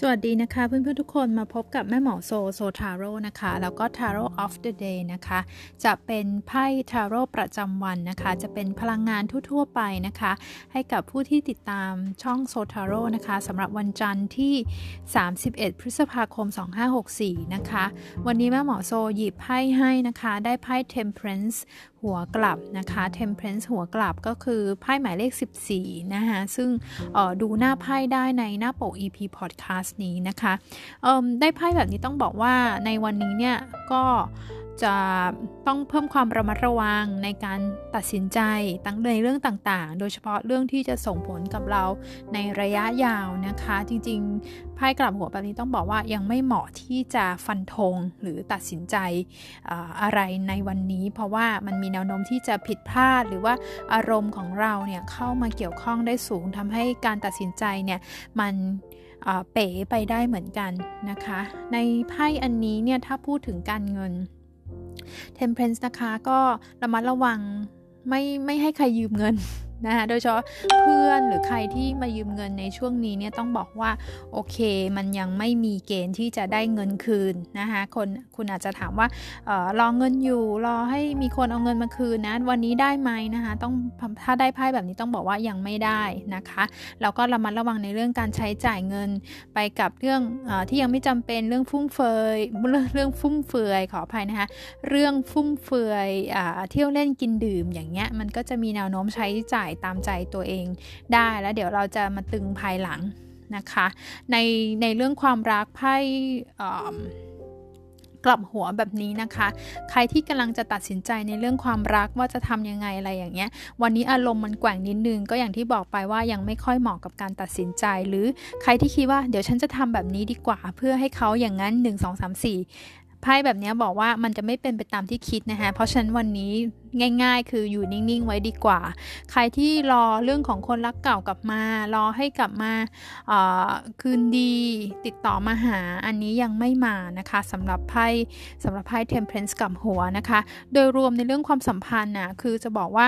สวัสดีนะคะเพื่อนๆทุกคนมาพบกับแม่หมอโซโซทาโร่นะคะ แล้วก็ Tarot of the Day นะคะ จะเป็นไพ่ทาโร่ประจำวันนะคะ จะเป็นพลังงานทั่วๆไปนะคะ ให้กับผู้ที่ติดตามช่องโซทาโร่นะคะสำหรับวันจันทร์ที่ 31 พฤษภาคม 2564 นะคะ วันนี้แม่หมอโซหยิบไพ่ให้นะคะ ได้ไพ่ Temperance หัวกลับนะคะ Temperance หัวกลับก็คือไพ่หมายเลข 14 นะคะซึ่งดูหน้าไพ่ได้ในหน้าปก EP Podcast นี้นะคะได้ไพ่แบบนี้ต้องบอกว่าในวันนี้เนี่ยก็ จะต้องเพิ่มความระมัดระวังในการตัดสินใจตั้งในเรื่องต่างๆ โดยเฉพาะเรื่องที่จะส่งผลกับเราในระยะยาวนะคะ จริงๆไพ่กลับหัวแบบนี้ต้องบอกว่ายังไม่เหมาะที่จะฟันธงหรือตัดสินใจอะไรในวันนี้ เพราะว่ามันมีแนวโน้มที่จะผิดพลาด หรือว่าอารมณ์ของเราเนี่ยเข้ามาเกี่ยวข้องได้สูงทำให้การตัดสินใจเนี่ยมันเป๋ไปได้เหมือนกันนะคะ ในไพ่อันนี้เนี่ยถ้าพูดถึงการเงิน Temperance นะคะ ก็ระมัดระวังไม่ไม่ให้ใครยืมเงิน นะคะโดยเฉพาะเพื่อนหรือใครที่มายืมเงินในช่วงนี้เนี่ยต้องบอกว่าโอเค มันยังไม่มีเกณฑ์ที่จะได้เงินคืนนะคะคนคุณอาจจะถามว่าออรอเงินอยู่รอให้มีคนเอาเงินมาคืนนะวันนี้ได้ไหมนะคะต้องถ้าได้ไพ่แบบนี้ต้องบอกว่ายังไม่ได้นะคะแล้วก็ระมัดระวังในเรื่องการใช้จ่ายเงินไปกับเรื่องอที่ยังไม่จำเป็นเรื่องฟุ่มเฟือยเรื่องฟุ่มเฟือยขออภัยนะคะเรื่องฟุ่มเฟือยเที่ยวเล่นกินดื่มอย่างเงี้ยมันก็จะมีแนวโน้มใช้จ่ายายตามใจตัวเองได้แล้วเดี๋ยวเราจะมาตึงภายหลังนะคะ ในในเรื่องความรักไพ่กลับหัวแบบนี้นะคะ ใครที่กำลังจะตัดสินใจในเรื่องความรักว่าจะทำยังไงอะไรอย่างเงี้ย วันนี้อารมณ์มันแกว่งนิดนึงก็อย่างที่บอกไปว่ายังไม่ค่อยเหมาะกับการตัดสินใจ หรือใครที่คิดว่าเดี๋ยวฉันจะทำแบบนี้ดีกว่า เพื่อให้เขาอย่างนั้น 1 2 3 4ไพ่แบบนี้บอกว่ามันจะไม่เป็นไปตามที่คิดนะคะเพราะฉะนั้นวันนี้ ง่าย ๆ คืออยู่นิ่งๆ ไว้ดีกว่า ใครที่รอเรื่องของคนรักเก่ากลับมา รอให้กลับมาคืนดีติดต่อมาหาอันนี้ยังไม่มานะคะสำหรับไพ่สำหรับไพ่ Temperance กับหัวนะคะ โดยรวมในเรื่องความสัมพันธ์นะคือจะบอกว่า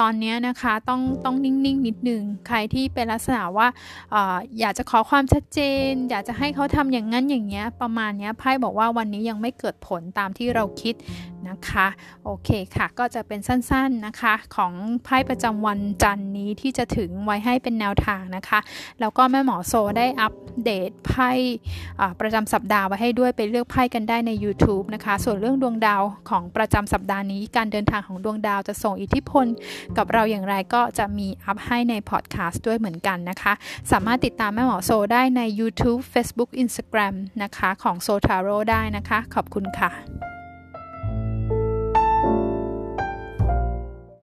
ตอนนี้นะคะต้องต้องนิ่งๆ นิดนึงใครที่เป็นลักษณะว่าออยากจะขอความชัดเจน อยากจะให้เขาทำอย่างนั้นอย่างเงี้ยประมาณนี้ไพ่บอกว่าวันนี้ยังไม่เกิดผลตามที่เราคิดนะคะ โอเคค่ะก็จะเป็นสั้นๆนะคะ ของไพ่ประจำวันจันนี้ที่จะถึงไว้ให้เป็นแนวทางนะคะ แล้วก็แม่หมอโซได้อัปเดตไพ่ประจำสัปดาห์ไว้ให้ด้วยไปเลือกไพ่กันได้ใน YouTube นะคะ ส่วนเรื่องดวงดาวของประจำสัปดาห์นี้ การเดินทางของดวงดาวจะส่งอิทธิพลกับเราอย่างไรก็จะมีอัพให้ในพอดแคสต์ด้วยเหมือนกันนะคะ สามารถติดตามแม่หมอโซได้ใน YouTube Facebook Instagram นะคะของโซทาโร่ได้นะคะ ขอบคุณค่ะ